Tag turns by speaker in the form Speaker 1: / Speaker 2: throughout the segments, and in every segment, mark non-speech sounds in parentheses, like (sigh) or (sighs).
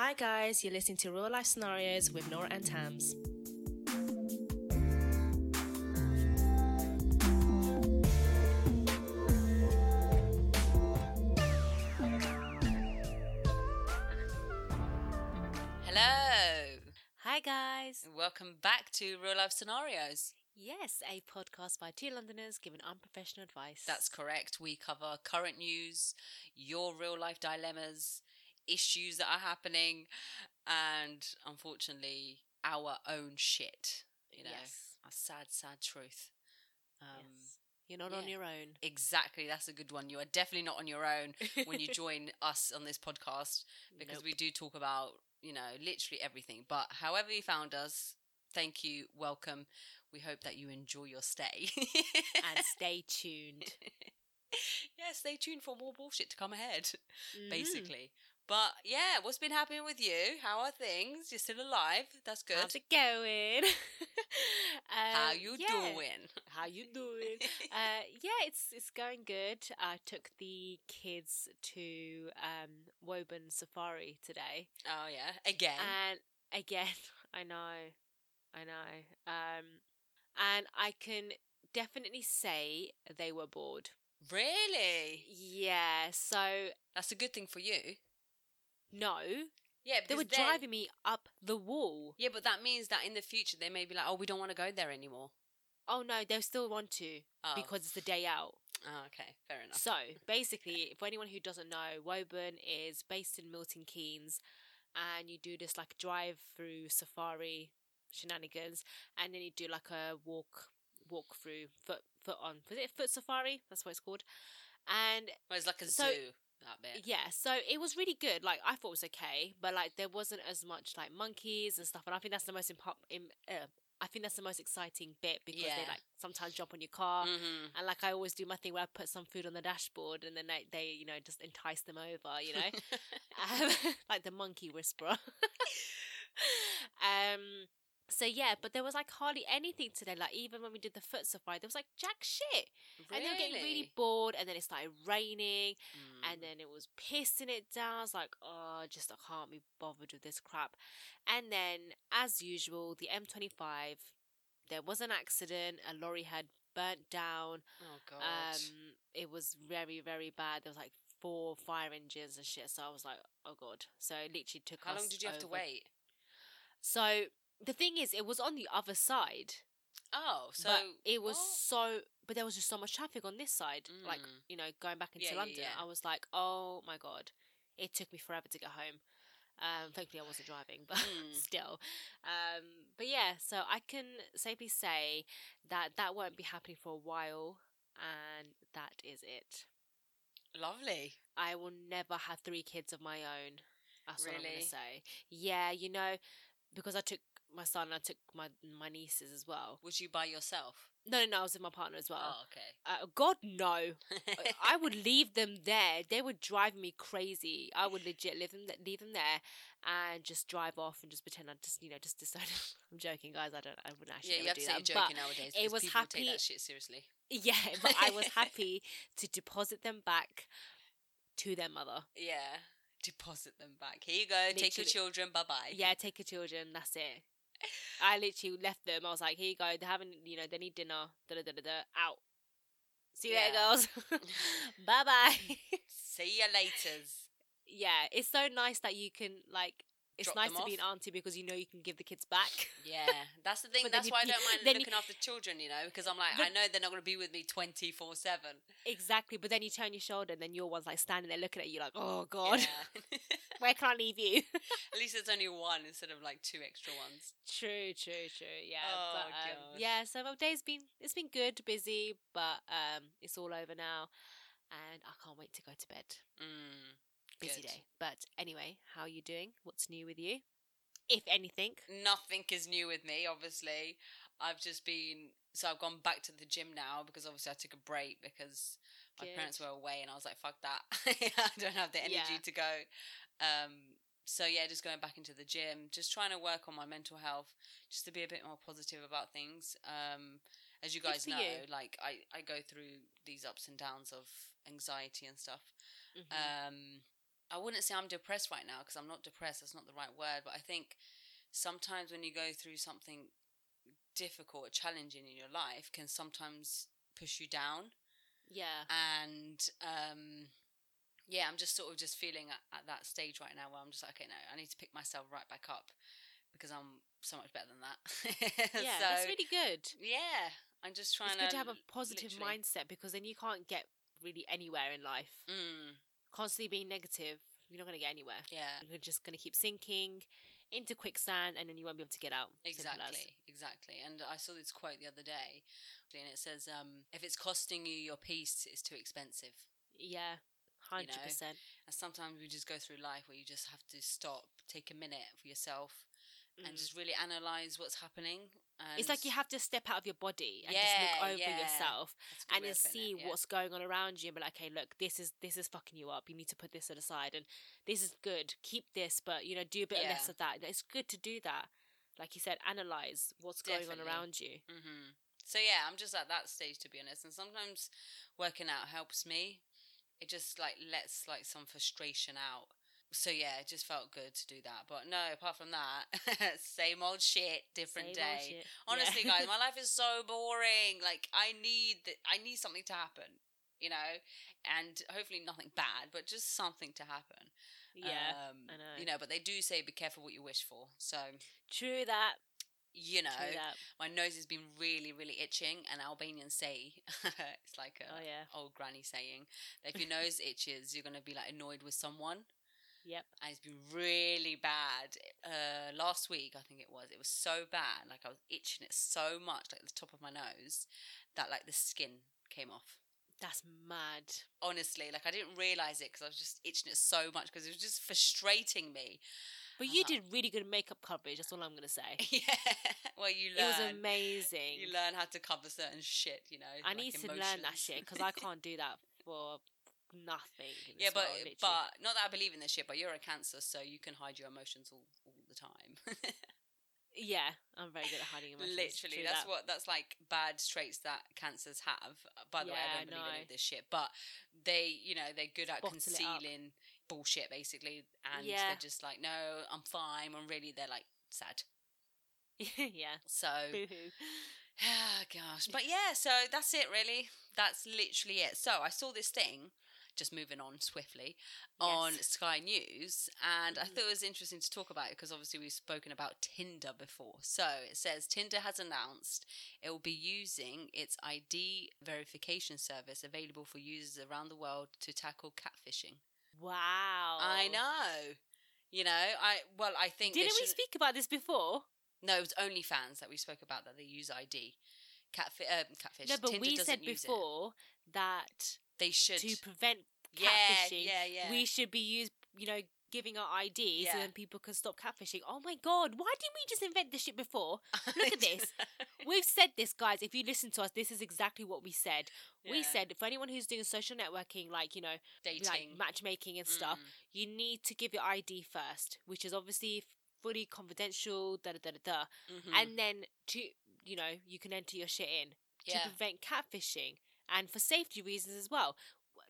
Speaker 1: Hi, guys, you're listening to Real Life Scenarios with Nora and Tams.
Speaker 2: Hello,
Speaker 1: Hi, guys.
Speaker 2: welcome back to Real Life Scenarios.
Speaker 1: Yes, a podcast by two Londoners giving unprofessional advice.
Speaker 2: That's correct. We cover current news, your real life dilemmas, issues that are happening, and unfortunately, our own shit. You know,
Speaker 1: Yes.
Speaker 2: a sad, sad truth. Um,
Speaker 1: Yes. You're not on your own.
Speaker 2: Exactly, that's a good one. You are definitely not on your own when you (laughs) join us on this podcast because
Speaker 1: Nope.
Speaker 2: we do talk about, you know, literally everything. But however you found us, thank you, welcome. We hope that you enjoy your stay.
Speaker 1: and (laughs) stay tuned.
Speaker 2: yeah, stay tuned for more bullshit to come ahead,
Speaker 1: Mhm.
Speaker 2: basically. But yeah, what's been happening with you? How are things? You're still alive. That's good.
Speaker 1: How's it going? (laughs)
Speaker 2: How
Speaker 1: Um,
Speaker 2: you
Speaker 1: yeah.
Speaker 2: doing? (laughs)
Speaker 1: How you doing? (laughs) uh, yeah, it's it's going good. I took the kids to um, Woburn Safari today,
Speaker 2: oh yeah, again.
Speaker 1: and again, I know, I know, um, and I can definitely say they were bored.
Speaker 2: really?
Speaker 1: Yeah, so
Speaker 2: That's a good thing for you.
Speaker 1: No,
Speaker 2: Yeah,
Speaker 1: they were
Speaker 2: then-
Speaker 1: driving me up the wall.
Speaker 2: Yeah, but that means that in the future they may be like, oh, we don't want to go there anymore.
Speaker 1: Oh no, they'll still want to
Speaker 2: Oh.
Speaker 1: because it's the day out.
Speaker 2: Oh, okay, fair enough.
Speaker 1: So (laughs) basically, for anyone who doesn't know, Woburn is based in Milton Keynes, and you do this like drive through safari shenanigans, and then you do like a walk walk through foot foot on was it foot safari? That's what it's called. And
Speaker 2: well, it's like a
Speaker 1: so-
Speaker 2: zoo. That bit.
Speaker 1: yeah, so it was really good. Like I thought it was okay, but like there wasn't as much like monkeys and stuff. And I think that's the most impo- im- uh, I think that's the most exciting bit because they like sometimes jump on your car.
Speaker 2: Mm-hmm.
Speaker 1: And like I always do my thing where I put some food on the dashboard and then they, they you know, just entice them over, you know, (laughs) (laughs) um, (laughs) like the monkey whisperer. um, so yeah, but there was like hardly anything today. Like even when we did the foot safari, there was like jack shit, and they were getting really bored. And then it started raining,
Speaker 2: Mm.
Speaker 1: and then it was pissing it down. I was like, oh, just I can't be bothered with this crap. And then, as usual, the M25, there was an accident. A lorry had burnt down.
Speaker 2: oh god.
Speaker 1: Um, it was very, very bad. There was like four fire engines and shit. So I was like, oh god. So it literally took
Speaker 2: How long did you have to wait?
Speaker 1: So the thing is, it was on the other side.
Speaker 2: Oh, so
Speaker 1: but it was so. But there was just so much traffic on this side. Like
Speaker 2: Mm.
Speaker 1: you know, going back into
Speaker 2: Yeah, yeah,
Speaker 1: London,
Speaker 2: yeah.
Speaker 1: I was like, oh my god. It took me forever to get home. Um, thankfully, I wasn't driving, (laughs) but
Speaker 2: Mm.
Speaker 1: still. Um, but yeah, so I can safely say that that won't be happening for a while, and that is it.
Speaker 2: lovely.
Speaker 1: I will never have three kids of my own. That's what I'm gonna say. Yeah, you know, because I took my son and I took my my nieces as well.
Speaker 2: Was you by yourself?
Speaker 1: No, no, no, I was with my partner as well.
Speaker 2: Oh, okay.
Speaker 1: Uh, God no, I would (laughs) leave them there. They would drive me crazy. I would legit leave them leave them there and just drive off and just pretend I just you know just decided. (laughs) I'm joking, guys. I don't. I wouldn't actually
Speaker 2: yeah, you have to
Speaker 1: do
Speaker 2: say
Speaker 1: that.
Speaker 2: you're joking nowadays.
Speaker 1: it was
Speaker 2: people
Speaker 1: happy-
Speaker 2: take that shit seriously.
Speaker 1: yeah, but I was happy (laughs) to deposit them back to their mother.
Speaker 2: Yeah. Deposit them back. Here you go. Take your children. Bye bye.
Speaker 1: Yeah, take your children. That's it. I literally left them. I was like, here you go. They're having, you know, they need dinner. Da da da da. da. Out. See you later,
Speaker 2: Yeah.
Speaker 1: girls. (laughs) bye bye. (laughs)
Speaker 2: See you laters.
Speaker 1: yeah, it's so nice that you can like. It's nice to be an auntie because you know you can give the kids back. (laughs)
Speaker 2: Yeah, that's the thing. That's
Speaker 1: you-
Speaker 2: why I don't mind
Speaker 1: then you-
Speaker 2: looking after children, you know, because I'm like, I know they're not going to be with me 24 7.
Speaker 1: exactly, but then you turn your shoulder and then your one's like standing there looking at you like, oh god,
Speaker 2: Yeah. (laughs) (laughs)
Speaker 1: where can I leave you?
Speaker 2: At least it's only one instead of like two extra ones.
Speaker 1: True, true, true. Yeah,
Speaker 2: Oh,
Speaker 1: but um, yeah. So my day's been it's been good, busy, but um, it's all over now, and I can't wait to go to bed.
Speaker 2: Mm,
Speaker 1: Busy
Speaker 2: Good.
Speaker 1: day. But anyway, how are you doing? What's new with you? If anything.
Speaker 2: nothing is new with me, obviously. I've just been. So I've gone back to the gym now because obviously I took a break because my
Speaker 1: Good.
Speaker 2: parents were away and I was like, fuck that. (laughs) I don't have the energy
Speaker 1: Yeah.
Speaker 2: to go. Um, so yeah, just going back into the gym, just trying to work on my mental health, just to be a bit more positive about things. Um, as you guys know,
Speaker 1: you.
Speaker 2: like I, I go through these ups and downs of anxiety and stuff.
Speaker 1: Mhm.
Speaker 2: Um, I wouldn't say I'm depressed right now because I'm not depressed. That's not the right word. But I think sometimes when you go through something difficult or challenging in your life, can sometimes push you down.
Speaker 1: Yeah.
Speaker 2: And um, yeah, I'm just sort of just feeling at, at that stage right now where I'm just like, okay, no, I need to pick myself right back up because I'm so much better than that. (laughs)
Speaker 1: Yeah,
Speaker 2: so,
Speaker 1: that's really good.
Speaker 2: yeah, I'm just trying
Speaker 1: It's good
Speaker 2: to
Speaker 1: to have a positive mindset because then you can't get really anywhere in life.
Speaker 2: Mm,
Speaker 1: Constantly being negative, you're not going to get anywhere.
Speaker 2: yeah,
Speaker 1: You're just going to keep sinking into quicksand and then you won't be able to get out.
Speaker 2: Exactly, exactly. And I saw this quote the other day, and it says, um, "If it's costing you your peace, it's too expensive."
Speaker 1: Yeah, 100%.
Speaker 2: know, And sometimes we just go through life where you just have to stop, take a minute for yourself, and
Speaker 1: Mm.
Speaker 2: just really analyze what's happening. And
Speaker 1: It's like you have to step out of your body and
Speaker 2: Yeah,
Speaker 1: just look over
Speaker 2: yeah.
Speaker 1: yourself
Speaker 2: That's a good
Speaker 1: and then see
Speaker 2: it, yeah.
Speaker 1: what's going on around you and be like, okay, look, this is this is fucking you up. You need to put this to the side and this is good. Keep this, but you know, do a bit less of that. It's good to do that. Like you said, analyze what's going on around you.
Speaker 2: hmm So yeah, I'm just at that stage to be honest. And sometimes working out helps me. It just like lets like some frustration out. So yeah, it just felt good to do that. But no, apart from that, (laughs) same old shit, different
Speaker 1: Same
Speaker 2: day.
Speaker 1: shit.
Speaker 2: Honestly,
Speaker 1: Yeah.
Speaker 2: guys, my (laughs) life is so boring. Like I need th- I need something to happen, you know, and hopefully nothing bad, but just something to happen.
Speaker 1: yeah,
Speaker 2: um,
Speaker 1: I know.
Speaker 2: You know, but they do say be careful what you wish for. So
Speaker 1: true that.
Speaker 2: you know,
Speaker 1: True that.
Speaker 2: my nose has been really, really itching, and Albanians say (laughs) it's like a
Speaker 1: Oh yeah.
Speaker 2: old granny saying that if your nose itches, you're gonna be like annoyed with someone,
Speaker 1: Yep.
Speaker 2: and it's been really bad. Uh, last week, I think it was. It was so bad, like I was itching it so much, like the top of my nose, that like the skin came off.
Speaker 1: That's mad.
Speaker 2: Honestly, like I didn't realize it because I was just itching it so much because it was just frustrating me.
Speaker 1: But you
Speaker 2: Uh-huh.
Speaker 1: did really good makeup coverage. That's all I'm gonna say. (laughs)
Speaker 2: yeah, well, you learn.
Speaker 1: It was amazing.
Speaker 2: You learn how to cover certain shit, you know.
Speaker 1: I
Speaker 2: like
Speaker 1: need to learn that shit because I (laughs) can't do that for nothing. in
Speaker 2: yeah, but
Speaker 1: world,
Speaker 2: but not that I believe in this shit, but you're a cancer, so you can hide your emotions all, all the time. (laughs)
Speaker 1: yeah, I'm very good at hiding (laughs) emotions.
Speaker 2: Literally, that's
Speaker 1: that.
Speaker 2: what that's like bad traits that cancers have. By the way, I don't believe any
Speaker 1: no.
Speaker 2: of this shit, but they, you know, they're good at
Speaker 1: Bottle
Speaker 2: concealing bullshit, basically, and
Speaker 1: Yeah.
Speaker 2: they're just like, no, I'm fine. When really they're like sad. (laughs)
Speaker 1: yeah.
Speaker 2: So. (sighs) Ah, gosh. But yeah, so that's it really. That's literally it. So I saw this thing, just moving on swiftly, on
Speaker 1: Yes.
Speaker 2: Sky News, and I
Speaker 1: Mhm.
Speaker 2: thought it was interesting to talk about it because obviously we've spoken about Tinder before. So it says Tinder has announced it will be using its ID verification service available for users around the world to tackle catfishing.
Speaker 1: Wow.
Speaker 2: I know. You know, I well, I think
Speaker 1: Didn't we speak about this before?
Speaker 2: No, it was OnlyFans that we spoke about that they use ID. Catfi- um, catfish.
Speaker 1: No, but
Speaker 2: Tinder
Speaker 1: we said
Speaker 2: use it.
Speaker 1: before that
Speaker 2: They should.
Speaker 1: to prevent
Speaker 2: yeah,
Speaker 1: catfishing,
Speaker 2: yeah, yeah.
Speaker 1: we should be use you know giving our ID so then people can stop catfishing. Oh my god, why didn't we just invent this shit before? (laughs) Look at this. We've said this, guys. If you listen to us, this is exactly what we said. We said for anyone who's doing social networking, like you know,
Speaker 2: dating.
Speaker 1: like matchmaking and stuff,
Speaker 2: Mm.
Speaker 1: you need to give your ID first, which is obviously fully confidential. Da da da da da.
Speaker 2: Mhm.
Speaker 1: And then to you know you can enter your shit in to prevent catfishing and for safety reasons as well.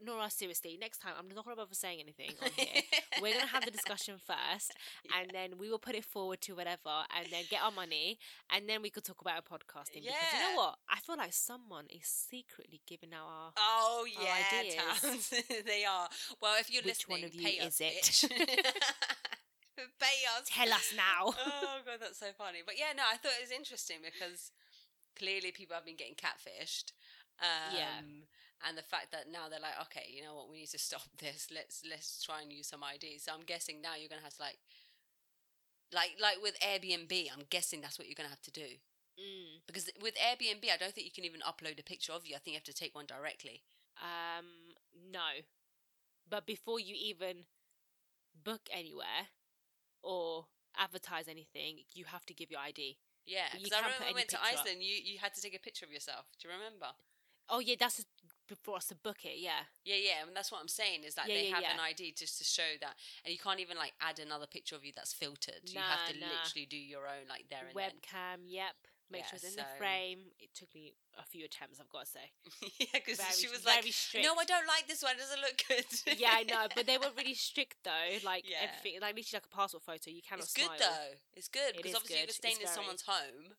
Speaker 1: Nora, seriously, next time I'm not going to bother saying anything on here. We're going to have the discussion (laughs) first, and then we will put it forward to whatever, and then get our money, and then we could talk about our podcasting. Because you know what? I feel like someone is secretly giving out our.
Speaker 2: Oh
Speaker 1: our
Speaker 2: yeah,
Speaker 1: ideas. (laughs)
Speaker 2: They are. Well, if you're
Speaker 1: Which one of you
Speaker 2: pay
Speaker 1: is
Speaker 2: us,
Speaker 1: it? (laughs)
Speaker 2: pay us.
Speaker 1: Tell us now.
Speaker 2: oh god, that's so funny. But yeah, no, I thought it was interesting because clearly people have been getting catfished. Um,
Speaker 1: Yeah.
Speaker 2: And the fact that now they're like, okay, you know what, we need to stop (laughs) this. Let's let's try and use some ID. So I'm guessing now you're gonna have to like, like like with Airbnb. I'm guessing that's what you're gonna have to do
Speaker 1: Mm.
Speaker 2: because with Airbnb, I don't think you can even upload a picture of you. I think you have to take one directly.
Speaker 1: Um, no. But before you even book anywhere or advertise anything, you have to give your ID.
Speaker 2: Yeah, because I remember
Speaker 1: put
Speaker 2: we went to
Speaker 1: up.
Speaker 2: Iceland. You you had to take a picture of yourself. Do you remember?
Speaker 1: Oh yeah, that's before us to book it. Yeah.
Speaker 2: Yeah, yeah, and that's what I'm saying is that
Speaker 1: Yeah,
Speaker 2: they
Speaker 1: yeah,
Speaker 2: have
Speaker 1: yeah.
Speaker 2: an ID just to show that, and you can't even like add another picture of you that's filtered. you have to
Speaker 1: Nah,
Speaker 2: literally do your own like there and.
Speaker 1: Webcam. Yep. make
Speaker 2: Yeah,
Speaker 1: sure it's in
Speaker 2: so-
Speaker 1: the frame. It took me a few attempts, I've got to say. (laughs)
Speaker 2: yeah, because
Speaker 1: Very,
Speaker 2: she was
Speaker 1: very
Speaker 2: like,
Speaker 1: strict.
Speaker 2: "No, I don't like this one. It doesn't look good."
Speaker 1: yeah, I know, but they were really (laughs) strict though. Like
Speaker 2: Yeah.
Speaker 1: everything, like literally like a passport photo. You cannot
Speaker 2: it's good
Speaker 1: smile.
Speaker 2: though. It's good
Speaker 1: It
Speaker 2: because
Speaker 1: is
Speaker 2: obviously
Speaker 1: good.
Speaker 2: you're staying in
Speaker 1: very-
Speaker 2: someone's home.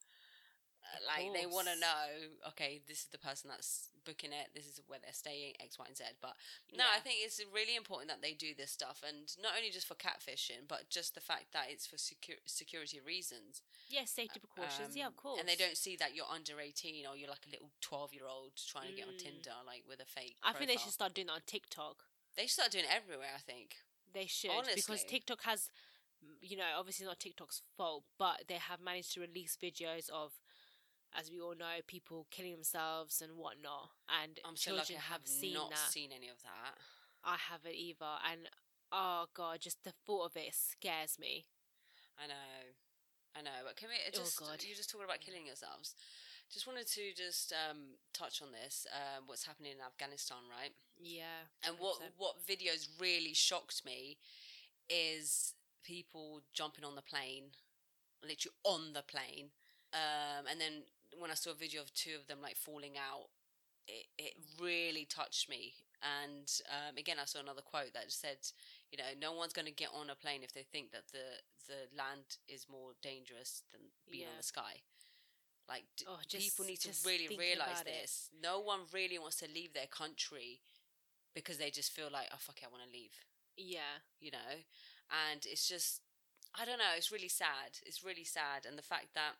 Speaker 2: Uh, Like they want to know, okay, this is the person that's booking it. This is where they're staying, X, Y, and Z. But no, I think it's really important that they do this stuff, and not only just for catfishing, but just the fact that it's for secu- security reasons.
Speaker 1: Yeah, safety precautions. yeah,
Speaker 2: Um,
Speaker 1: of course.
Speaker 2: And they don't see that you're under 18 or you're like a little 12 year old trying to get on
Speaker 1: Mm.
Speaker 2: Tinder, like with a fake.
Speaker 1: I think they should start doing that on TikTok.
Speaker 2: They should start doing it everywhere. I think.
Speaker 1: They should because TikTok has, mm, you know, obviously not TikTok's fault, but they have managed to release videos of, as we all know, people killing themselves and whatnot, and
Speaker 2: I'm so lucky I
Speaker 1: have
Speaker 2: have
Speaker 1: seen
Speaker 2: not
Speaker 1: that.
Speaker 2: seen any of that.
Speaker 1: I haven't either, and oh god, just the thought of it scares me.
Speaker 2: I know, I know. But can we
Speaker 1: Oh,
Speaker 2: just?
Speaker 1: God.
Speaker 2: You're just talking about killing yourselves. Just wanted to just um, touch on this. Um, what's happening in Afghanistan, right?
Speaker 1: Yeah,
Speaker 2: And what
Speaker 1: 100%.
Speaker 2: what videos really shocked me is people jumping on the plane, literally on the plane. Um, and then when I saw a video of two of them like falling out, it it really touched me. And um, again, I saw another quote that said, you know, no one's going to get on a plane if they think that the the land is more dangerous than being on the sky. Like d-
Speaker 1: Oh,
Speaker 2: people need to really realize
Speaker 1: about it.
Speaker 2: this. No one really wants to leave their country because they just feel like, oh fuck it, I want to leave.
Speaker 1: yeah,
Speaker 2: You know, and it's just, I don't know. It's really sad. It's really sad, and the fact that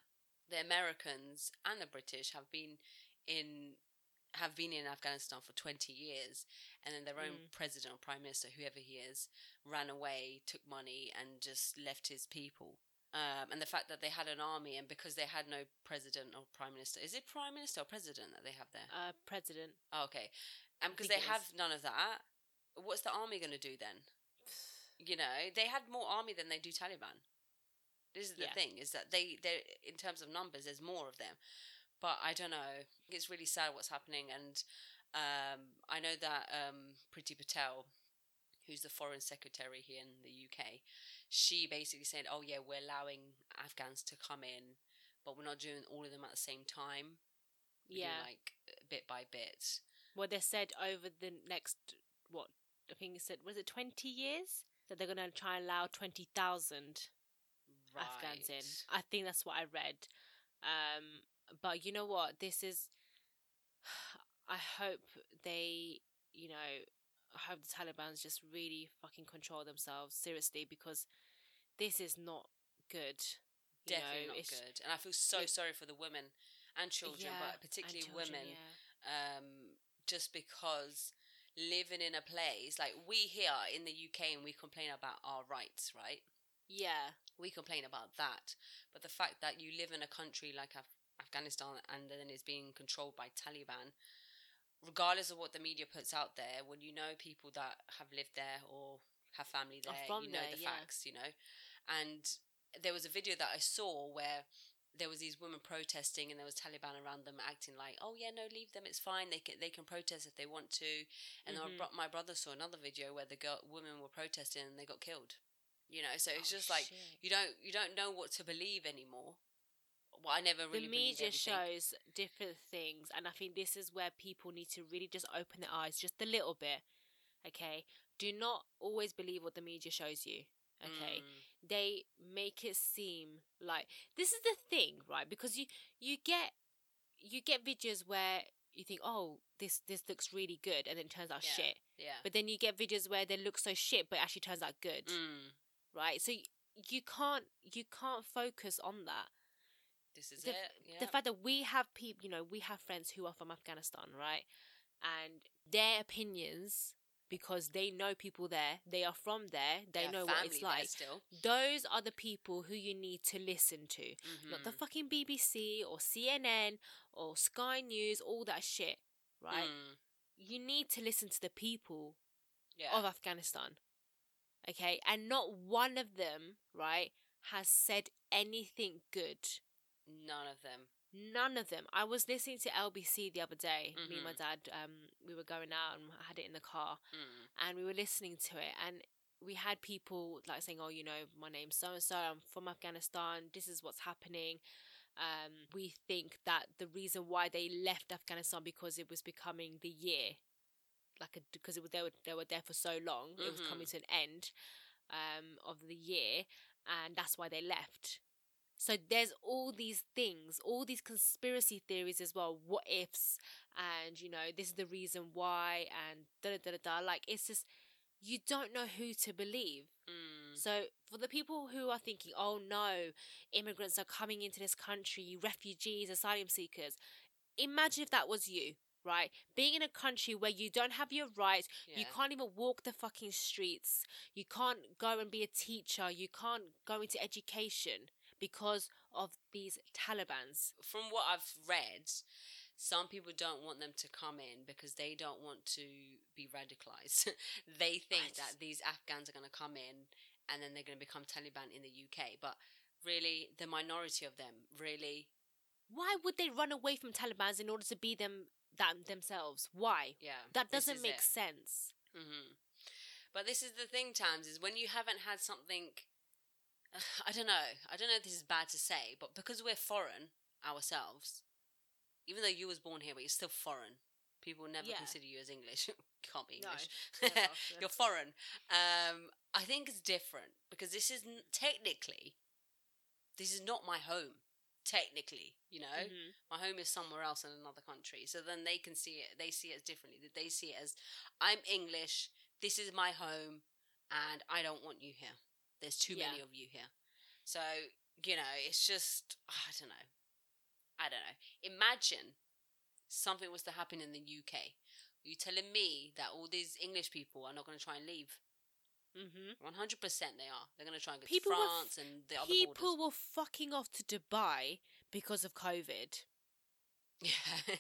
Speaker 2: the Americans and the British have been in have been in Afghanistan for 20 years and then their own
Speaker 1: Mm.
Speaker 2: president or prime minister whoever he is ran away took money and just left his people. Um, and the fact that they had an army and because they had no president or prime minister is it prime minister or president that they have there?
Speaker 1: Uh, president.
Speaker 2: oh, okay. And because they have none of that what's the army going to do then? (sighs) You know they had more army than they do taliban this is the
Speaker 1: Yeah.
Speaker 2: thing is that they they in terms of numbers there's more of them but i don't know it's really sad what's happening and um i know that um Priti patel who's the foreign secretary here in the uk she basically said oh yeah we're allowing afghans to come in but we're not doing all of them at the same time doing,
Speaker 1: Yeah.
Speaker 2: like bit by bit
Speaker 1: Well, they said over the next what I think it said was it twenty years that they're going to try and allow twenty thousand Afghans in. I think that's what I read. Um, but you know what? This is. (sighs) I hope they, you know, I hope the Taliban's just really fucking control themselves seriously because this is not good. You
Speaker 2: definitely
Speaker 1: know,
Speaker 2: not good. And I feel so
Speaker 1: it-
Speaker 2: sorry for the women and children,
Speaker 1: Yeah,
Speaker 2: but particularly
Speaker 1: children,
Speaker 2: women,
Speaker 1: yeah.
Speaker 2: um, just because living in a place like we here in the UK and we complain about our rights, right?
Speaker 1: Yeah,
Speaker 2: We complain about that, but the fact that you live in a country like Af- Afghanistan and then it's being controlled by Taliban, regardless of what the media puts out there, when you know people that have lived there or have family there, you know
Speaker 1: there,
Speaker 2: the
Speaker 1: yeah.
Speaker 2: facts, you know. And there was a video that I saw where there was these women protesting and there was Taliban around them acting like, "Oh yeah, no, leave them. It's fine. They can they can protest if they want to." And
Speaker 1: Mhm.
Speaker 2: bro- my brother saw another video where the girl women were protesting and they got killed. You know, so it's
Speaker 1: Oh,
Speaker 2: just like
Speaker 1: shit.
Speaker 2: you don't you don't know what to believe anymore. Well, I never really
Speaker 1: the media shows different things and i think this is where people need to really just open their eyes just a little bit okay do not always believe what the media shows you okay
Speaker 2: Mm,
Speaker 1: they make it seem like this is the thing right because you you get you get videos where you think oh this this looks really good and then it turns out
Speaker 2: Yeah.
Speaker 1: shit
Speaker 2: yeah.
Speaker 1: but then you get videos where they look so shit but it actually turns out good
Speaker 2: Mm,
Speaker 1: right so you, can't you can't focus on that
Speaker 2: this is
Speaker 1: the,
Speaker 2: it. Yeah.
Speaker 1: the fact that we have people, you know, we have friends who are from Afghanistan, right? And their opinions, because they know people there, they are from there, they
Speaker 2: Yeah,
Speaker 1: know what it's like.
Speaker 2: Still,
Speaker 1: Those are the people who you need to listen to, not the
Speaker 2: Mhm.
Speaker 1: fucking BBC or CNN or Sky News, all that shit, right?
Speaker 2: Mm,
Speaker 1: You need to listen to the people
Speaker 2: yeah.
Speaker 1: of Afghanistan. Okay, and not one of them, right, has said anything good.
Speaker 2: None of them.
Speaker 1: None of them. I was listening to LBC the other day. Me and my
Speaker 2: Mhm.
Speaker 1: dad, um, we were going out and I had it in the car,
Speaker 2: Mm,
Speaker 1: and we were listening to it, and we had people like saying, "Oh, you know, my name's so and so. I'm from Afghanistan. This is what's happening." Um, we think that the reason why they left Afghanistan because it was becoming the year, like a, because it was they were they were there for so long, it was coming to an end um, of the year, and that's why they left. So there's all these things, all these conspiracy theories as well. What ifs, and you know, this is the reason why, and da da da da. da. Like it's just you don't know who to believe.
Speaker 2: Mm.
Speaker 1: So for the people who are thinking, oh no, immigrants are coming into this country, refugees, asylum seekers, imagine if that was you, right? Being in a country where you don't have your rights, you can't even walk the fucking streets, you can't go and be a teacher, you can't go into education because of these Talibans.
Speaker 2: From what I've read, some people don't want them to come in because they don't want to be radicalized. (laughs) they think that these Afghans are going to come in and then they're going to become Taliban in the UK. But really, the minority of them really,
Speaker 1: Why would they run away from Talibans in order to be them that themselves? Why?
Speaker 2: yeah,
Speaker 1: That doesn't make
Speaker 2: it.
Speaker 1: sense.
Speaker 2: hmm But this is the thing, Tams, is when you haven't had something. (sighs) I don't know. I don't know if this is bad to say, but because we're foreign ourselves, even though you was born here, but you're still foreign. People never
Speaker 1: Yeah.
Speaker 2: consider you as English. (laughs) you Can't be English. (laughs)
Speaker 1: never,
Speaker 2: you're foreign. Um, I think it's different because this is technically, this is not my home. Technically, you know,
Speaker 1: Mhm.
Speaker 2: my home is somewhere else in another country. So then they can see it. They see it as differently. That they see it as I'm English. This is my home, and I don't want you here. There's too many of you here. So you know, it's just I don't know. I don't know. Imagine something was to happen in the UK. Are you telling me that all these English people are not going to try and leave?
Speaker 1: Mhm.
Speaker 2: One hundred percent, they are. They're going to try and go
Speaker 1: People
Speaker 2: to
Speaker 1: were f-
Speaker 2: France and the other
Speaker 1: People
Speaker 2: borders.
Speaker 1: were fucking off to Dubai because of COVID.
Speaker 2: Yeah. (laughs)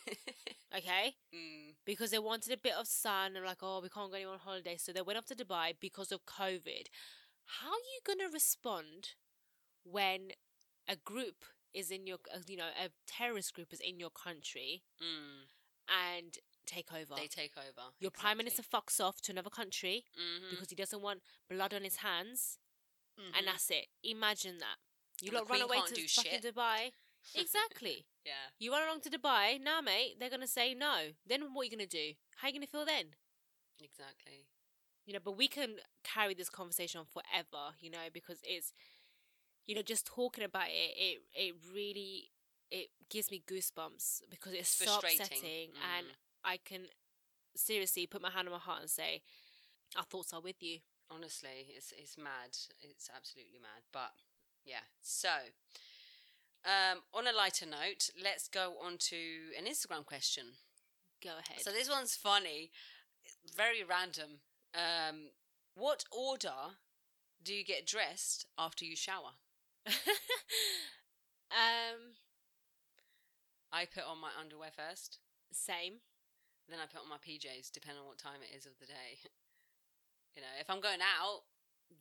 Speaker 1: Okay,
Speaker 2: mm,
Speaker 1: because they wanted a bit of sun and like, oh, we can't go anywhere on holiday, so they went off to Dubai because of COVID. How are you gonna respond when a group is in your, uh, you know, a terrorist group is in your country
Speaker 2: mm.
Speaker 1: and take over?
Speaker 2: They take over.
Speaker 1: your prime minister fucks off to another country
Speaker 2: hmm
Speaker 1: because he doesn't want blood on his hands,
Speaker 2: Mm-hmm.
Speaker 1: and that's it. Imagine that. You lot run away to
Speaker 2: do
Speaker 1: fucking
Speaker 2: shit.
Speaker 1: Dubai. (laughs) Exactly.
Speaker 2: yeah.
Speaker 1: You run along to Dubai, nah, mate. They're gonna say no. Then what are you gonna do? How are you gonna feel then?
Speaker 2: Exactly.
Speaker 1: You know, but we can carry this conversation on forever. You know, because it's, you know, just talking about it, it it really it gives me goosebumps because it's so
Speaker 2: Frustrating.
Speaker 1: upsetting, and
Speaker 2: Mm.
Speaker 1: I can seriously put my hand on my heart and say, our thoughts are with you.
Speaker 2: Honestly, it's it's mad. It's absolutely mad. But yeah. So, um, on a lighter note, let's go on to an Instagram question.
Speaker 1: Go ahead.
Speaker 2: So this one's funny, very random. Um, what order do you get dressed after you shower? (laughs)
Speaker 1: um,
Speaker 2: I put on my underwear first,
Speaker 1: same.
Speaker 2: Then I put on my PJs, depending on what time it is of the day. (laughs) you know, if I'm going out,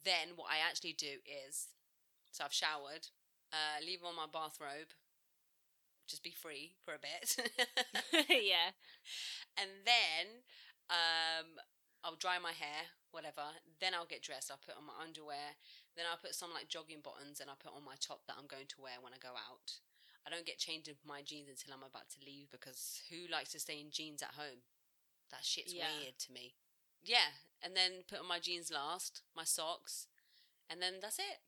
Speaker 2: then what I actually do is, so I've showered, uh, leave on my bathrobe, just be free for a bit, (laughs) (laughs)
Speaker 1: yeah.
Speaker 2: and then um, I'll dry my hair, whatever. Then I'll get dressed. I'll put on my underwear. Then I'll put some like jogging bottoms, and I'll put on my top that I'm going to wear when I go out. I don't get changed into my jeans until I'm about to leave because who likes to stay in jeans at home? That shit's
Speaker 1: Yeah.
Speaker 2: weird to me. Yeah, and then put on my jeans last, my socks, and then that's it.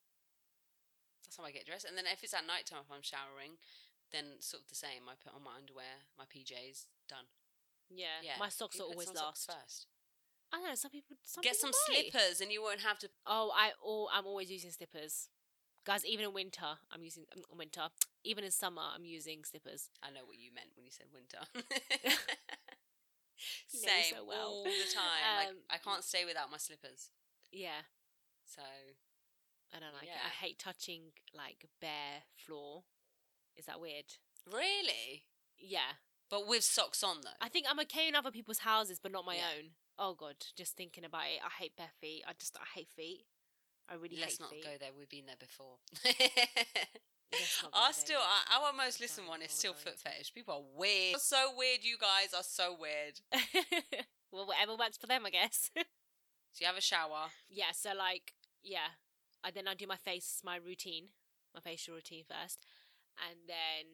Speaker 2: That's how I get dressed. And then if it's at night time, if I'm showering, then sort of the same. I put on my underwear, my PJs, done.
Speaker 1: Yeah.
Speaker 2: Yeah,
Speaker 1: My socks
Speaker 2: You
Speaker 1: are always last.
Speaker 2: first.
Speaker 1: I don't know. Some people. Some
Speaker 2: Get
Speaker 1: people
Speaker 2: some
Speaker 1: might.
Speaker 2: slippers, and you won't have to.
Speaker 1: Oh, I all I'm always using slippers, guys. Even in winter, I'm using um, winter. Even in summer, I'm using slippers.
Speaker 2: I know what you meant when you said winter. (laughs)
Speaker 1: You
Speaker 2: Same
Speaker 1: so well.
Speaker 2: all the time. like
Speaker 1: Um,
Speaker 2: I can't stay without my slippers.
Speaker 1: Yeah,
Speaker 2: So
Speaker 1: I don't like it. I hate touching like bare floor. Is that weird?
Speaker 2: really,
Speaker 1: Yeah,
Speaker 2: but with socks on though.
Speaker 1: I think I'm okay in other people's houses, but not my
Speaker 2: Yeah.
Speaker 1: own. Oh god, just thinking about it, I hate bare feet. I just I hate feet. I really
Speaker 2: Let's not
Speaker 1: feet.
Speaker 2: go there. We've been there before. (laughs)
Speaker 1: There,
Speaker 2: still, our, our most listened one is still foot fetish. People are weird. So weird. You guys are so weird. (laughs)
Speaker 1: well, whatever works for them, I guess. (laughs)
Speaker 2: So you have a shower.
Speaker 1: yeah, so like, yeah, I then I do my face, my routine, my facial routine first, and then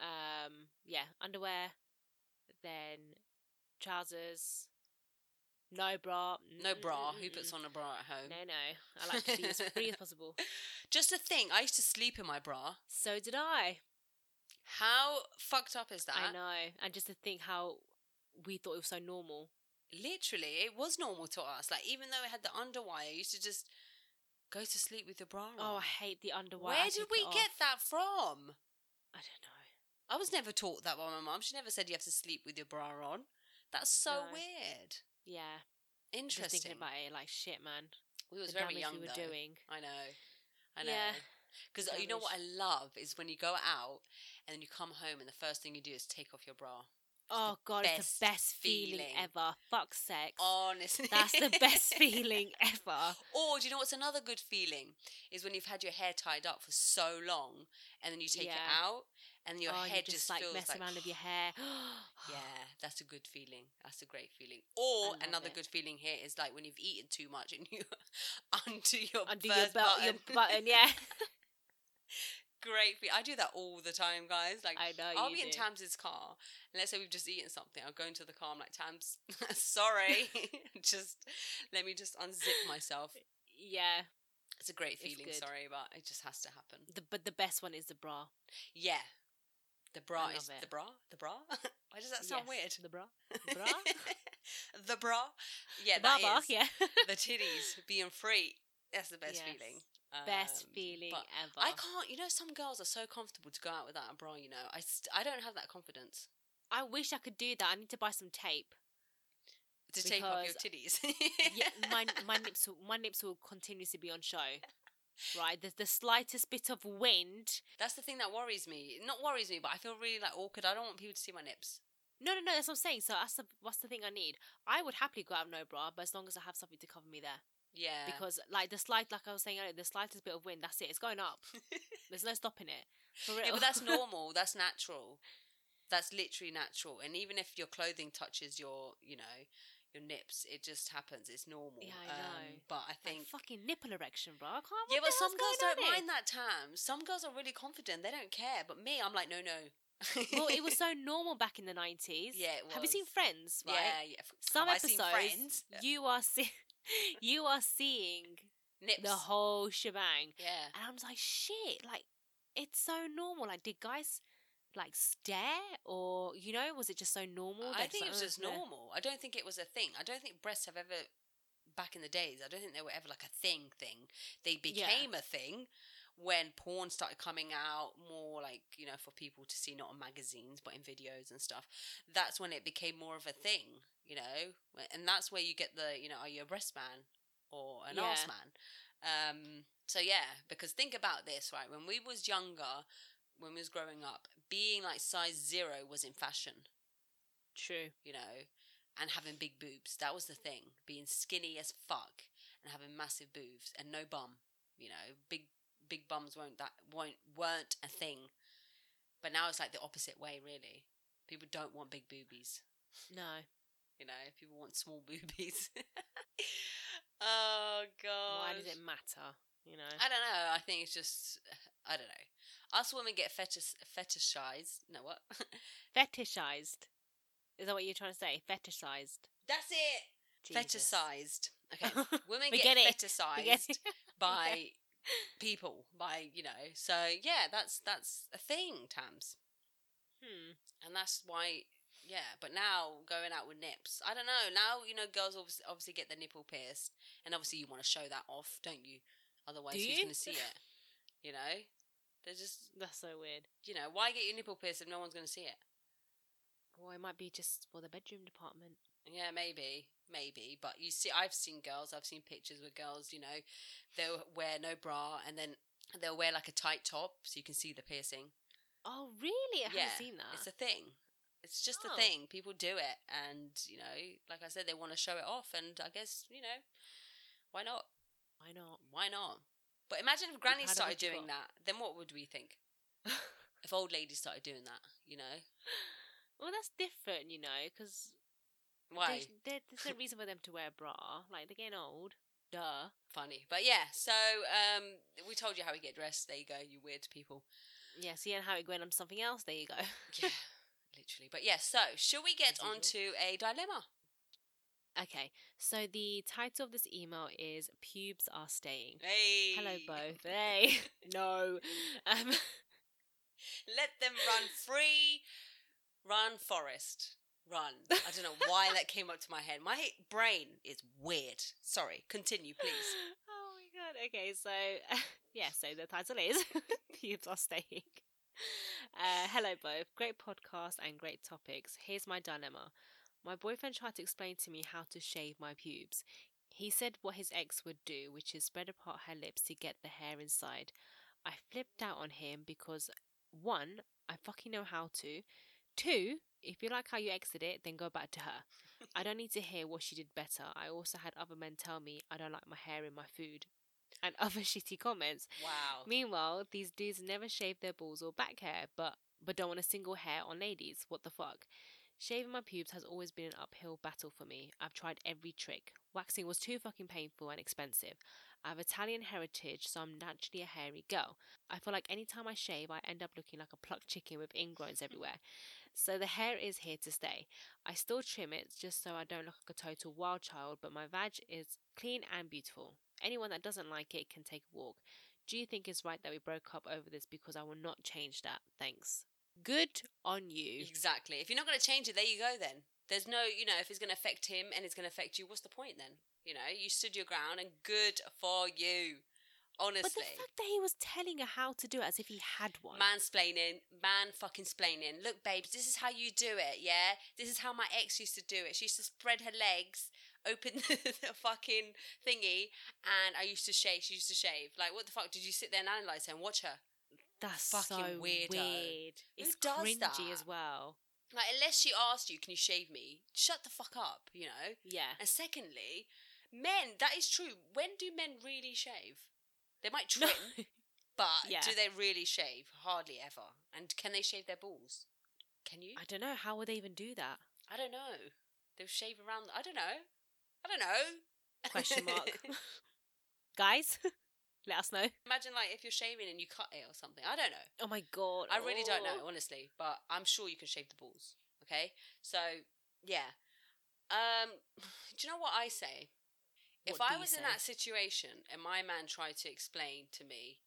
Speaker 1: um yeah, underwear, then trousers, no bra,
Speaker 2: No bra. Who puts on a bra at home?
Speaker 1: No, no. I like to be as free as possible. (laughs)
Speaker 2: Just a thing. I used to sleep in my bra.
Speaker 1: So did I.
Speaker 2: How fucked up is that?
Speaker 1: I know, and just to think how we thought it was so normal.
Speaker 2: Literally, it was normal to us. Like even though it had the underwire, you used to just go to sleep with your bra on.
Speaker 1: Oh, I hate the underwire.
Speaker 2: Where
Speaker 1: I
Speaker 2: did we get that from?
Speaker 1: I don't know.
Speaker 2: I was never taught that by my mum. She never said you have to sleep with your bra on. That's so
Speaker 1: No.
Speaker 2: weird.
Speaker 1: Yeah, just
Speaker 2: Interesting.
Speaker 1: thinking about it, like shit, man.
Speaker 2: we was
Speaker 1: the
Speaker 2: very young
Speaker 1: we were
Speaker 2: though.
Speaker 1: doing.
Speaker 2: I know. I know.
Speaker 1: Yeah.
Speaker 2: Because uh, you know what I love is when you go out and then you come home and the first thing you do is take off your bra.
Speaker 1: Oh god, it's the best feeling,
Speaker 2: feeling.
Speaker 1: ever. Fuck sex.
Speaker 2: Honestly,
Speaker 1: That's the best (laughs) feeling ever.
Speaker 2: Or do you know what's another good feeling is when you've had your hair tied up for so long and then you take it out and your
Speaker 1: oh,
Speaker 2: head
Speaker 1: you just,
Speaker 2: just
Speaker 1: like
Speaker 2: feels
Speaker 1: mess
Speaker 2: like
Speaker 1: around with your (sighs) hair.
Speaker 2: Yeah, (gasps) that's a good feeling. That's a great feeling. Or another
Speaker 1: it.
Speaker 2: good feeling here is like when you've eaten too much and (laughs) you undo your
Speaker 1: Undo your belt,
Speaker 2: button.
Speaker 1: your button. (laughs) Yeah, (laughs)
Speaker 2: Great. I do that all the time, guys. Like
Speaker 1: I know
Speaker 2: I'll be in
Speaker 1: do.
Speaker 2: Tams's car, and let's say we've just eaten something. I'll go into the car. I'm like, Tams, sorry, just let me just unzip myself.
Speaker 1: yeah.
Speaker 2: It's a great feeling. Sorry, but it just has to happen.
Speaker 1: The, but the best one is the bra.
Speaker 2: Yeah, the bra is
Speaker 1: it.
Speaker 2: the bra. The bra. (laughs) Why does that sound
Speaker 1: Yes,
Speaker 2: weird?
Speaker 1: The bra. (laughs) The bra.
Speaker 2: the bra. Yeah,
Speaker 1: the
Speaker 2: that
Speaker 1: baba.
Speaker 2: is.
Speaker 1: Yeah. (laughs)
Speaker 2: the titties being free. That's the best
Speaker 1: Yes.
Speaker 2: feeling.
Speaker 1: best
Speaker 2: Um,
Speaker 1: feeling ever.
Speaker 2: I can't. You know, some girls are so comfortable to go out without a bra. You know, I st- I don't have that confidence
Speaker 1: I wish I could do that. I need to buy some tape.
Speaker 2: to take off your titties.
Speaker 1: yeah, my my nips will, my nips will continuously be on show. Right, there's the slightest bit of wind.
Speaker 2: That's the thing that worries me. Not worries me, but I feel really like awkward. I don't want people to see my nips.
Speaker 1: No, no, no. That's what I'm saying. So that's the what's the thing I need. I would happily go out no bra, but as long as I have something to cover me there,
Speaker 2: Yeah,
Speaker 1: because like the slight, like I was saying earlier, the slightest bit of wind, that's it. It's going up. (laughs) There's no stopping it. For real.
Speaker 2: yeah, but that's (laughs) normal. That's natural. That's literally natural. And even if your clothing touches your, you know, your nips, it just happens. It's normal.
Speaker 1: Yeah, I know.
Speaker 2: Um, but I think
Speaker 1: fucking nipple erection, bro. I can't.
Speaker 2: Yeah, but some girls don't
Speaker 1: on
Speaker 2: mind that time. Some girls are really confident; they don't care. But me, I'm like, no, no.
Speaker 1: well, it was (laughs) so normal back in the nineties.
Speaker 2: Yeah, it
Speaker 1: Have you seen. Friends? Right.
Speaker 2: Yeah, yeah.
Speaker 1: Some
Speaker 2: have
Speaker 1: episodes,
Speaker 2: Friends?
Speaker 1: you are see- (laughs) you are seeing
Speaker 2: nips.
Speaker 1: the whole shebang,
Speaker 2: yeah,
Speaker 1: and I'm like, shit, like it's so normal. Like, did guys like stare, or you know, was it just so normal?
Speaker 2: I think it was just
Speaker 1: "Oh,
Speaker 2: normal. I don't think it was a thing. I don't think breasts have ever, back in the days, I don't think they were ever like a thing. Thing. They
Speaker 1: Yeah.
Speaker 2: became a thing when porn started coming out more like you know for people to see, not on magazines but in videos and stuff. That's when it became more of a thing. You know, and that's where you get the you know, are you a breast man or an
Speaker 1: Yeah.
Speaker 2: arse man? Um, so yeah, because think about this, right? When we was younger, when we was growing up, being like size zero was in fashion
Speaker 1: True.
Speaker 2: you know, and having big boobs. That was the thing. Being skinny as fuck and having massive boobs and no bum. You know, big big bums won't that won't weren't a thing. But now it's like the opposite way, really. People don't want big boobies.
Speaker 1: No.
Speaker 2: You know, people want small (laughs) boobies. (laughs) oh god.
Speaker 1: Why does it matter? You know.
Speaker 2: I don't know. I think it's just I don't know. Us women get fetish fetishized. No what? (laughs)
Speaker 1: Fetishized. Is that what you're trying to say? Fetishized.
Speaker 2: That's it.
Speaker 1: Jesus.
Speaker 2: Fetishized. Okay. (laughs) Women get,
Speaker 1: get
Speaker 2: fetishized
Speaker 1: get (laughs)
Speaker 2: by people, by you know. So yeah, that's that's a thing, Tams,
Speaker 1: Hmm.
Speaker 2: and that's why. Yeah, but now going out with nips, I don't know. Now you know, girls obviously, obviously get their nipple pierced, and obviously you want to show that off, don't you? Otherwise,
Speaker 1: Do
Speaker 2: who's going to see it? You know, they're just (laughs)
Speaker 1: That's so weird.
Speaker 2: you know, why get your nipple pierced if no one's going to see it?
Speaker 1: Well, it might be just for the bedroom department.
Speaker 2: Yeah, maybe, maybe. But you see, I've seen girls. I've seen pictures with girls. You know, they'll wear no bra and then they'll wear like a tight top so you can see the piercing.
Speaker 1: Oh, really? I haven't seen that.
Speaker 2: It's a thing. It's just
Speaker 1: Oh.
Speaker 2: a thing. People do it, and you know, like I said, they want to show it off, and I guess you know, why not?
Speaker 1: Why not?
Speaker 2: Why not? But imagine if
Speaker 1: of
Speaker 2: started doing that. Then what would we think? (laughs) If old ladies started doing that, you know,
Speaker 1: well, that's different, you know, because
Speaker 2: why?
Speaker 1: there's no reason for them to wear a bra. Like they're getting old. Duh.
Speaker 2: Funny, but yeah. So um, we told you how we get dressed. There you go, you weird people.
Speaker 1: Yeah, And how it went on something else. There you go.
Speaker 2: Yeah, literally. But yeah, so shall we get on to a dilemma?
Speaker 1: Okay, so the title of this email is "Pubes Are Staying."
Speaker 2: Hey.
Speaker 1: Hello, (laughs) both. Hey, (laughs) no. Um,
Speaker 2: Let them run free. Run, Forrest. Run. I don't know why that (laughs) came up to my head. My brain is weird. Sorry. Continue, please.
Speaker 1: oh my god. Okay, so yeah, so the title is "Pubes Are Staying." Uh, hello, both. Great podcast and great topics. Here's my dilemma. My boyfriend tried to explain to me how to shave my pubes. He said what his ex would do, which is spread apart her lips to get the hair inside. I flipped out on him because one, I fucking know how to. Two, if you like how you exited it, then go back to her. I don't need to hear what she did better. I also had other men tell me I don't like my hair in my food. And (laughs) other shitty comments.
Speaker 2: Wow.
Speaker 1: Meanwhile, these dudes never shave their balls or back hair, but but don't want a single hair on ladies. What the fuck? Shaving my pubes has always been an uphill battle for me. I've tried every trick. Waxing was too fucking painful and expensive. I have Italian heritage, so I'm naturally a hairy girl. I feel like anytime I shave, I end up looking like a plucked chicken with ingrowns everywhere. So the hair is here to stay. I still trim it just so I don't look like a total wild child, but my vag is clean and beautiful. Anyone that doesn't like it can take a walk. Do you think it's right that we broke up over this because I will not change that? Thanks. Good on you.
Speaker 2: Exactly. If you're not going to change it, there you go then. There's no, you know, if it's going to affect him and it's going to affect you, what's the point then? You know, you stood your ground and good for you. Honestly.
Speaker 1: But the fact that he was telling her how to do it as if he had one.
Speaker 2: Mansplaining, man fucking splaining. Look, babes, this is how you do it, yeah? This is how my ex used to do it. She used to spread her legs, open (laughs) the fucking thingy, and I used to shave. She used to shave. Like, what the fuck? Did you sit there and analyse her and watch her?
Speaker 1: That's
Speaker 2: fucking
Speaker 1: so
Speaker 2: weirdo.
Speaker 1: weird.
Speaker 2: Who
Speaker 1: It's
Speaker 2: does
Speaker 1: cringy
Speaker 2: that?
Speaker 1: as well.
Speaker 2: Like, unless she asked you, can you shave me? Shut the fuck up, you know?
Speaker 1: Yeah.
Speaker 2: And secondly, men, that is true. When do men really shave? They might (laughs)
Speaker 1: No.
Speaker 2: trim, but
Speaker 1: Yeah.
Speaker 2: do they really shave? Hardly ever. And can they shave their balls? Can you?
Speaker 1: I don't know. How would they even do that?
Speaker 2: I don't know. They'll shave around. I don't know. I don't know.
Speaker 1: Question mark. (laughs) Guys, (laughs) let us know.
Speaker 2: Imagine like if you're shaving and you cut it or something. I don't know.
Speaker 1: Oh my god.
Speaker 2: I really don't know,
Speaker 1: Oh.
Speaker 2: honestly, but I'm sure you can shave the balls. Okay, so yeah. Um, (sighs) do you know what I say? if
Speaker 1: What do
Speaker 2: I was in that situation and my man tried to explain to me,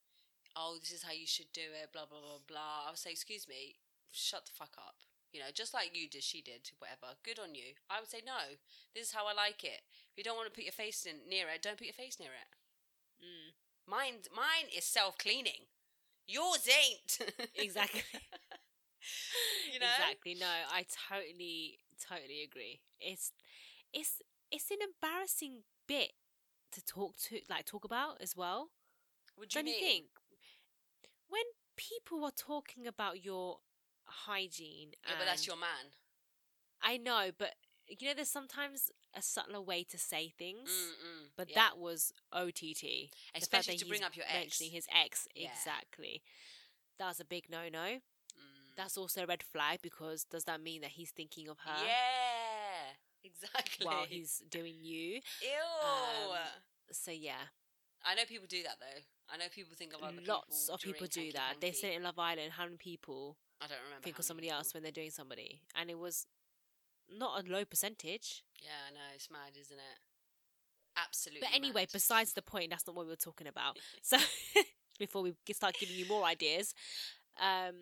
Speaker 2: "Oh, this is how you should do it," blah blah blah blah, I would say, "Excuse me, shut the fuck up." You know, just like you did, she did, whatever. Good on you. I would say, no, this is how I like it. If you don't want to put your face in near it, don't put your face near it.
Speaker 1: Mm.
Speaker 2: Mine, mine is self cleaning. Yours ain't. (laughs)
Speaker 1: Exactly.
Speaker 2: you know.
Speaker 1: Exactly. No, I totally, totally agree. It's, it's, it's an embarrassing bit to talk to, like talk about as well.
Speaker 2: Do you
Speaker 1: you think? When people are talking about your hygiene,
Speaker 2: Yeah, but that's your man.
Speaker 1: I know, but you know, there's sometimes a subtler way to say things.
Speaker 2: Mm-mm.
Speaker 1: But
Speaker 2: yeah.
Speaker 1: that was OTT.
Speaker 2: Especially to bring up your ex.
Speaker 1: Mentioning his ex,
Speaker 2: Yeah.
Speaker 1: exactly. That's a big no no.
Speaker 2: Mm.
Speaker 1: That's also a red flag because does that mean that he's thinking of her
Speaker 2: yeah, (laughs) exactly.
Speaker 1: while he's doing you?
Speaker 2: Ew.
Speaker 1: um, So yeah,
Speaker 2: I know people do that though. I know people think of other
Speaker 1: lots
Speaker 2: people
Speaker 1: of people do that. They
Speaker 2: hanky-panky.
Speaker 1: said in Love Island. How many people
Speaker 2: I don't remember.
Speaker 1: think of somebody else when they're doing somebody? And it was not a low percentage.
Speaker 2: Yeah, I know it's mad, isn't it? Absolutely.
Speaker 1: But anyway,
Speaker 2: mad.
Speaker 1: besides the point, that's not what we were talking about. (laughs) So (laughs) before we start giving you more ideas, um,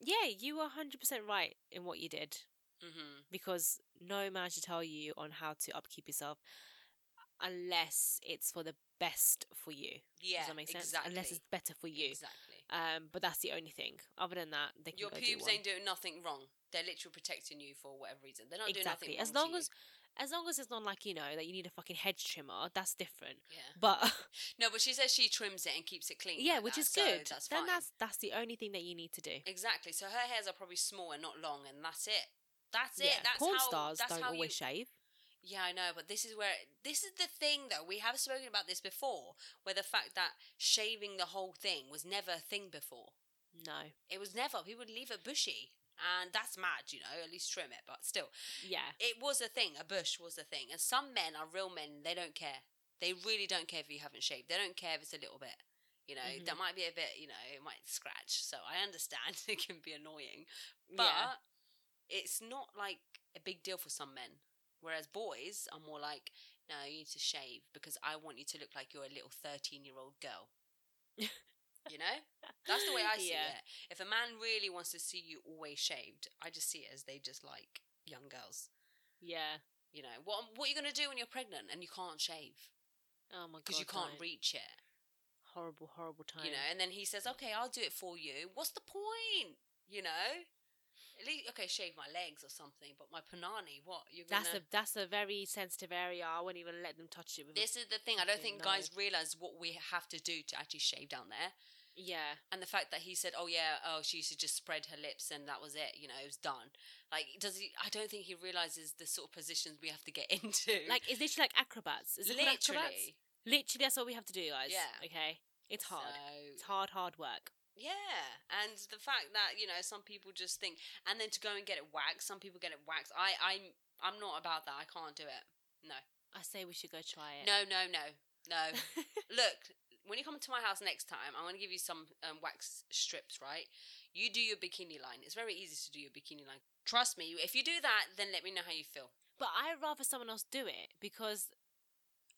Speaker 1: yeah, you were hundred percent right in what you did
Speaker 2: Mhm.
Speaker 1: because no man should tell you on how to upkeep yourself unless it's for the best for you.
Speaker 2: Yeah,
Speaker 1: Does that make sense?
Speaker 2: exactly.
Speaker 1: Unless it's better for you.
Speaker 2: Exactly.
Speaker 1: Um, but that's the only thing. Other than that, they can
Speaker 2: Your
Speaker 1: do
Speaker 2: pubes
Speaker 1: one.
Speaker 2: ain't doing nothing wrong. They're literally protecting you for whatever reason. They're not
Speaker 1: exactly.
Speaker 2: doing
Speaker 1: As
Speaker 2: nothing wrong
Speaker 1: long as as long as it's not like you know that you need a fucking hedge trimmer, that's different.
Speaker 2: yeah.
Speaker 1: But (laughs)
Speaker 2: No, but she says she trims it and keeps it clean.
Speaker 1: yeah,
Speaker 2: like
Speaker 1: which
Speaker 2: that,
Speaker 1: is
Speaker 2: so
Speaker 1: good.
Speaker 2: That's
Speaker 1: then
Speaker 2: fine.
Speaker 1: that's that's the only thing that you need to do.
Speaker 2: exactly. So her hairs are probably small and not long, and that's it. That's it.
Speaker 1: yeah,
Speaker 2: That's
Speaker 1: porn
Speaker 2: how,
Speaker 1: stars
Speaker 2: that's
Speaker 1: don't
Speaker 2: how
Speaker 1: always
Speaker 2: you,
Speaker 1: shave.
Speaker 2: Yeah, I know, but this is where this is the thing though. We have spoken about this before, where the fact that shaving the whole thing was never a thing before.
Speaker 1: No.
Speaker 2: It was never. People would leave it bushy, and that's mad, you know. At least trim it, but still,
Speaker 1: Yeah.
Speaker 2: it was a thing. A bush was a thing, and some men are real men. They don't care. They really don't care if you haven't shaved. They don't care if it's a little bit. You know,
Speaker 1: Mhm.
Speaker 2: that might be a bit, you know, it might scratch. So I understand (laughs) it can be annoying. But
Speaker 1: yeah.
Speaker 2: it's not like a big deal for some men. Whereas boys are more like, no, you need to shave because I want you to look like you're a little 13 year old girl. you know? That's the way I see
Speaker 1: Yeah.
Speaker 2: it. If a man really wants to see you always shaved, I just see it as they just like young girls.
Speaker 1: Yeah.
Speaker 2: You know, what, what are you going to do when you're pregnant and you can't shave?
Speaker 1: Oh my god.
Speaker 2: Because you can't
Speaker 1: don't.
Speaker 2: reach it.
Speaker 1: Horrible, horrible time.
Speaker 2: You know, and then he says, okay, I'll do it for you. What's the point? You know? At least, okay, shave my legs or something, but my panani, what? You're gonna...
Speaker 1: That's a that's a very sensitive area. I wouldn't even let them touch it. With
Speaker 2: This is the thing. I don't think guys realize what we have to do to actually shave down there.
Speaker 1: yeah,
Speaker 2: And the fact that he said, "Oh yeah, oh she used to just spread her lips and that was it," you know, it was done. Like, does he? I don't think he realizes the sort of positions we have to get (laughs) into.
Speaker 1: like it's literally like acrobats. Is it called acrobats?
Speaker 2: literally,
Speaker 1: Literally, that's all we have to do, guys.
Speaker 2: Yeah.
Speaker 1: Okay. It's hard.
Speaker 2: So,
Speaker 1: It's hard, hard work.
Speaker 2: Yeah, and the fact that you know some people just think, and then to go and get it waxed. Some people get it waxed. I, I'm, I'm not about that. I can't do it. No,
Speaker 1: I say we should go try it.
Speaker 2: no, no, no, no. (laughs) Look, when you come to my house next time, I'm going to give you some um, wax strips, right? You do your bikini line. It's very easy to do your bikini line. Trust me, if you do that, then let me know how you feel.
Speaker 1: but I'd rather someone else do it because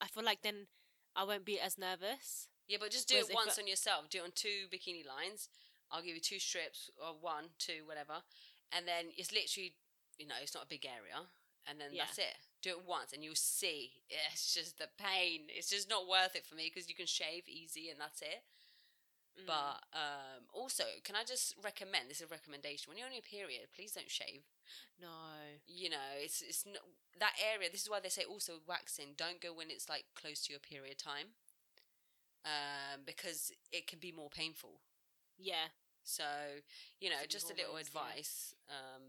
Speaker 1: I feel like then I won't be as nervous.
Speaker 2: Yeah, but just do
Speaker 1: Whereas
Speaker 2: it once
Speaker 1: I-
Speaker 2: on yourself. Do it on two bikini lines. I'll give you two strips, or one, two, whatever. And then it's literally, you know, it's not a big area. And then
Speaker 1: Yeah.
Speaker 2: that's it. Do it once and you'll see. It's just the pain. It's just not worth it for me because you can shave easy and that's it.
Speaker 1: Mm.
Speaker 2: But um, also, can I just recommend this is a recommendation when you're on your period, please don't shave.
Speaker 1: no,
Speaker 2: You know, it's it's not, that area. This is why they say also waxing. Don't go when it's like close to your period time, um, because it can be more painful.
Speaker 1: yeah,
Speaker 2: So you know, just a little
Speaker 1: hormones, yeah.
Speaker 2: advice. Um,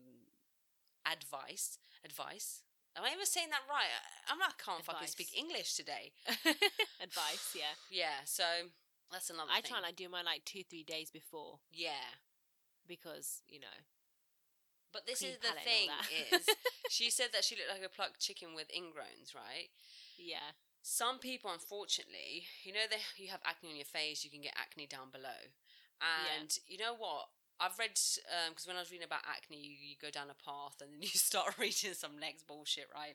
Speaker 2: advice, advice. Am I even saying that right? I- I'm not. I can't fucking speak English today. (laughs)
Speaker 1: advice. Yeah, (laughs)
Speaker 2: Yeah. So that's another.
Speaker 1: I
Speaker 2: thing.
Speaker 1: try and like do mine like two, three days before
Speaker 2: Yeah.
Speaker 1: because you know.
Speaker 2: But this is the thing is (laughs) she said that she looked like a plucked chicken with ingrowns, right?
Speaker 1: yeah,
Speaker 2: Some people, unfortunately, you know, that you have acne on your face, you can get acne down below. And you know what? I've read, because when I was reading about acne, you, you go down a path and then (laughs) you start (laughs) reading some next bullshit, right?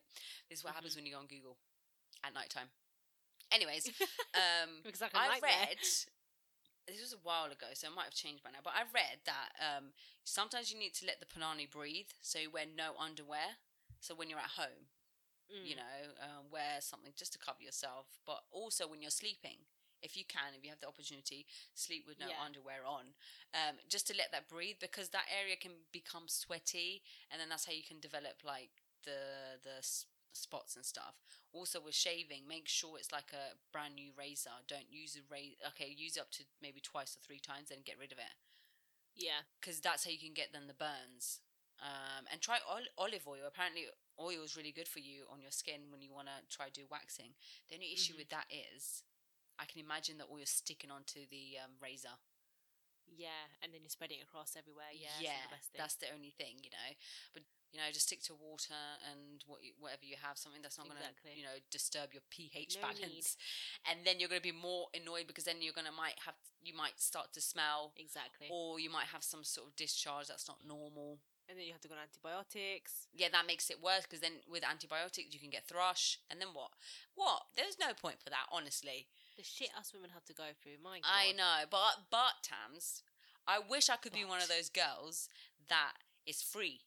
Speaker 2: This is what happens
Speaker 1: Mhm.
Speaker 2: when you go on Google at night time. Anyways, (laughs) um,
Speaker 1: a
Speaker 2: I read, this was a while ago, so it might have changed by now, but I read that um, sometimes you need to let the panani breathe, so you wear no underwear. So when you're at home, you
Speaker 1: Mm.
Speaker 2: know, um, wear something just to cover yourself, but also when you're sleeping, if you can, if you have the opportunity, sleep with no
Speaker 1: Yeah.
Speaker 2: underwear on, um, just to let that breathe because that area can become sweaty, and then that's how you can develop like the the spots and stuff. Also with shaving, make sure it's like a brand new razor. Don't use a razor. Okay, use it up to maybe twice or three times, then get rid of it
Speaker 1: Yeah,
Speaker 2: because that's how you can get then the burns. Um, and try ol- olive oil. Apparently, oil is really good for you on your skin when you want to try do waxing. The only issue
Speaker 1: Mhm.
Speaker 2: with that is, I can imagine the oil is sticking onto the um, razor.
Speaker 1: yeah, and then you're spreading it across everywhere. Yeah,
Speaker 2: yeah,
Speaker 1: the best thing.
Speaker 2: that's the only thing, you know. But you know, just stick to water and what you, whatever you have, something that's not going to, you know, disturb your pH
Speaker 1: No need.
Speaker 2: balance. And then you're going to be more annoyed because then you're going to might have you might start to smell,
Speaker 1: exactly.
Speaker 2: or you might have some sort of discharge that's not normal.
Speaker 1: And then you have to go on antibiotics.
Speaker 2: yeah, that makes it worse because then with antibiotics you can get thrush, and then what? What? There's no point for that, honestly.
Speaker 1: The shit us women have to go through. My God.
Speaker 2: I know, but but Tams, I wish I could be one of those girls that is free.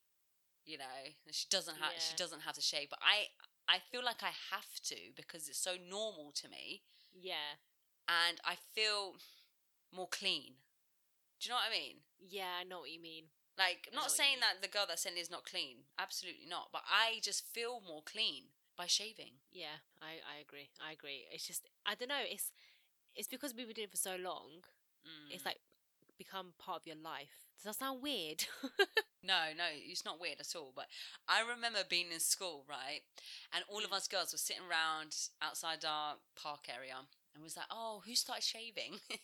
Speaker 2: You know, she doesn't have she doesn't have to shave, but I I feel like I have to because it's so normal to me,
Speaker 1: Yeah,
Speaker 2: and I feel more clean. Do you know what I mean?
Speaker 1: yeah, I know what you mean.
Speaker 2: Like, I'm not saying that the girl that's in is not clean. Absolutely not. But I just feel more clean by shaving.
Speaker 1: Yeah, I, I agree. I agree. It's just I don't know. It's it's because we've been doing it for so long. It's
Speaker 2: Mm.
Speaker 1: like become part of your life. Does that sound weird? (laughs)
Speaker 2: No, no, it's not weird at all. But I remember being in school, right? And all of
Speaker 1: Mm.
Speaker 2: us girls were sitting around outside our park area and was like, oh, who started shaving? (laughs)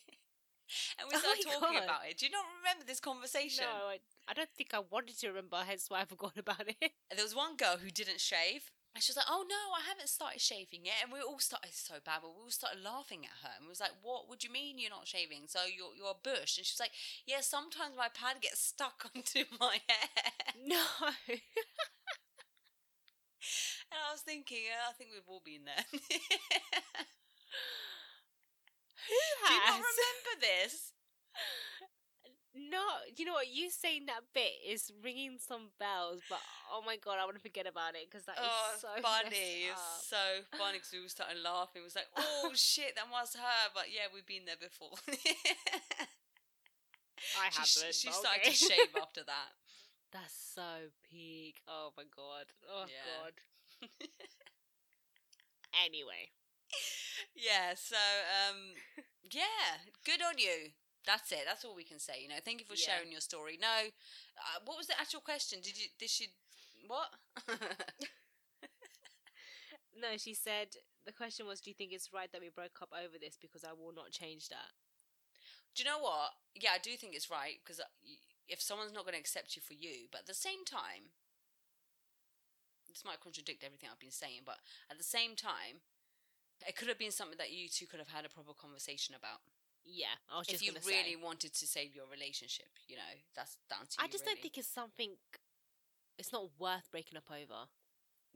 Speaker 2: and (laughs) we
Speaker 1: Oh
Speaker 2: started
Speaker 1: my
Speaker 2: talking
Speaker 1: God.
Speaker 2: about it. Do you not remember this conversation?
Speaker 1: no, I, I don't think I wanted to remember. Hence why I forgot (laughs) about it.
Speaker 2: There was one girl who didn't shave. And she was like, "Oh no, I haven't started shaving yet." And we all started so bad, but we all started laughing at her. And we was like, "What? would you mean you're not shaving? So you're you're a bush?" And she's like, "Yeah, sometimes my pad gets stuck (laughs) onto my hair."
Speaker 1: No.
Speaker 2: And I was thinking, I think we've all been there.
Speaker 1: Who
Speaker 2: do you not remember this? (laughs)
Speaker 1: No, you know what? You saying that bit is ringing some bells, but oh my god, I want to forget about it because that is
Speaker 2: oh,
Speaker 1: so (laughs)
Speaker 2: funny! It's so (laughs) funny because we all started laughing. It was like, "Oh shit, that was her!" But yeah, we've been there before.
Speaker 1: I
Speaker 2: she,
Speaker 1: haven't.
Speaker 2: she
Speaker 1: but
Speaker 2: started
Speaker 1: okay.
Speaker 2: to shave after that.
Speaker 1: That's so peak. Oh my god. Oh
Speaker 2: Yeah.
Speaker 1: god. Anyway,
Speaker 2: yeah. So, um, yeah, good on you. That's it. That's all we can say. You know, thank you for
Speaker 1: Yeah.
Speaker 2: sharing your story. No, uh, what was the actual question? Did you? Did she? What? (laughs)
Speaker 1: no, she said the question was, "Do you think it's right that we broke up over this? Because I will not change that."
Speaker 2: do you know what? Yeah, I do think it's right because if someone's not going to accept you for you, but at the same time, this might contradict everything I've been saying, but at the same time, it could have been something that you two could have had a proper conversation about.
Speaker 1: Yeah, I was
Speaker 2: If
Speaker 1: just
Speaker 2: you really
Speaker 1: say.
Speaker 2: wanted to save your relationship, you know, that's down to
Speaker 1: I
Speaker 2: you.
Speaker 1: just
Speaker 2: really.
Speaker 1: don't think it's something. It's not worth breaking up over.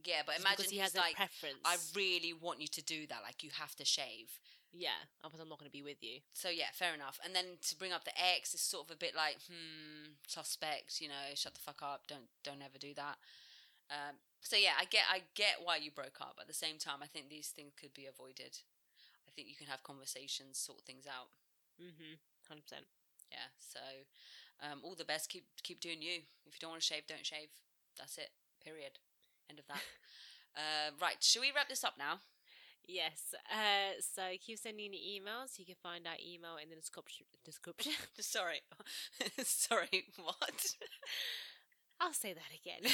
Speaker 2: Yeah, but
Speaker 1: just
Speaker 2: imagine
Speaker 1: because he has
Speaker 2: like,
Speaker 1: a preference.
Speaker 2: I really want you to do that. Like, you have to shave.
Speaker 1: yeah, otherwise I'm not going to be with you.
Speaker 2: So yeah, fair enough. And then to bring up the ex is sort of a bit like, hmm, suspect. You know, shut the fuck up. Don't don't ever do that. Um, so yeah, I get I get why you broke up. At the same time, I think these things could be avoided. I think you can have conversations, sort things out.
Speaker 1: Mm-hmm. Hundred percent.
Speaker 2: Yeah. So um, all the best. Keep keep doing you. If you don't want to shave, don't shave. That's it. Period. End of that. (laughs) uh, right. Should we wrap this up now?
Speaker 1: Yes. Uh, so keep sending your emails. You can find our email in the description. Description. (laughs)
Speaker 2: Sorry. (laughs) Sorry. What?
Speaker 1: I'll say that again.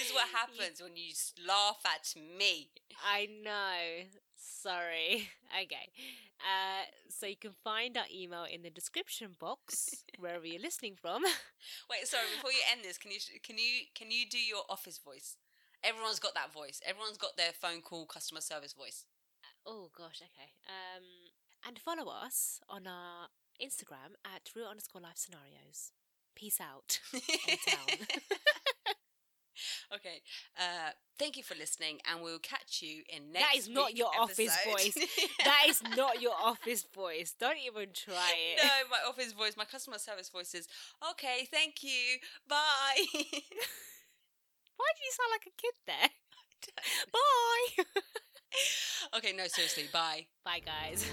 Speaker 2: This is what (laughs) happens when you laugh at me.
Speaker 1: I know. Sorry. (laughs) Okay. Uh, so you can find our email in the description box (laughs) wherever you're listening from.
Speaker 2: Wait, sorry. Before you end this, can you can you can you do your office voice? Everyone's got that voice. Everyone's got their phone call customer service voice.
Speaker 1: Oh gosh. Okay. Um, and follow us on our Instagram at real underscore life scenarios. Peace out.
Speaker 2: Okay. Uh, thank you for listening, and we'll catch you in next.
Speaker 1: That is not your office voice. (laughs) that is not your office voice. Don't even try (laughs) it.
Speaker 2: No, my office voice, my customer service voice is okay. Thank you. Bye. (laughs)
Speaker 1: Why do you sound like a kid there? Bye.
Speaker 2: okay, no, seriously. Bye.
Speaker 1: Bye, guys.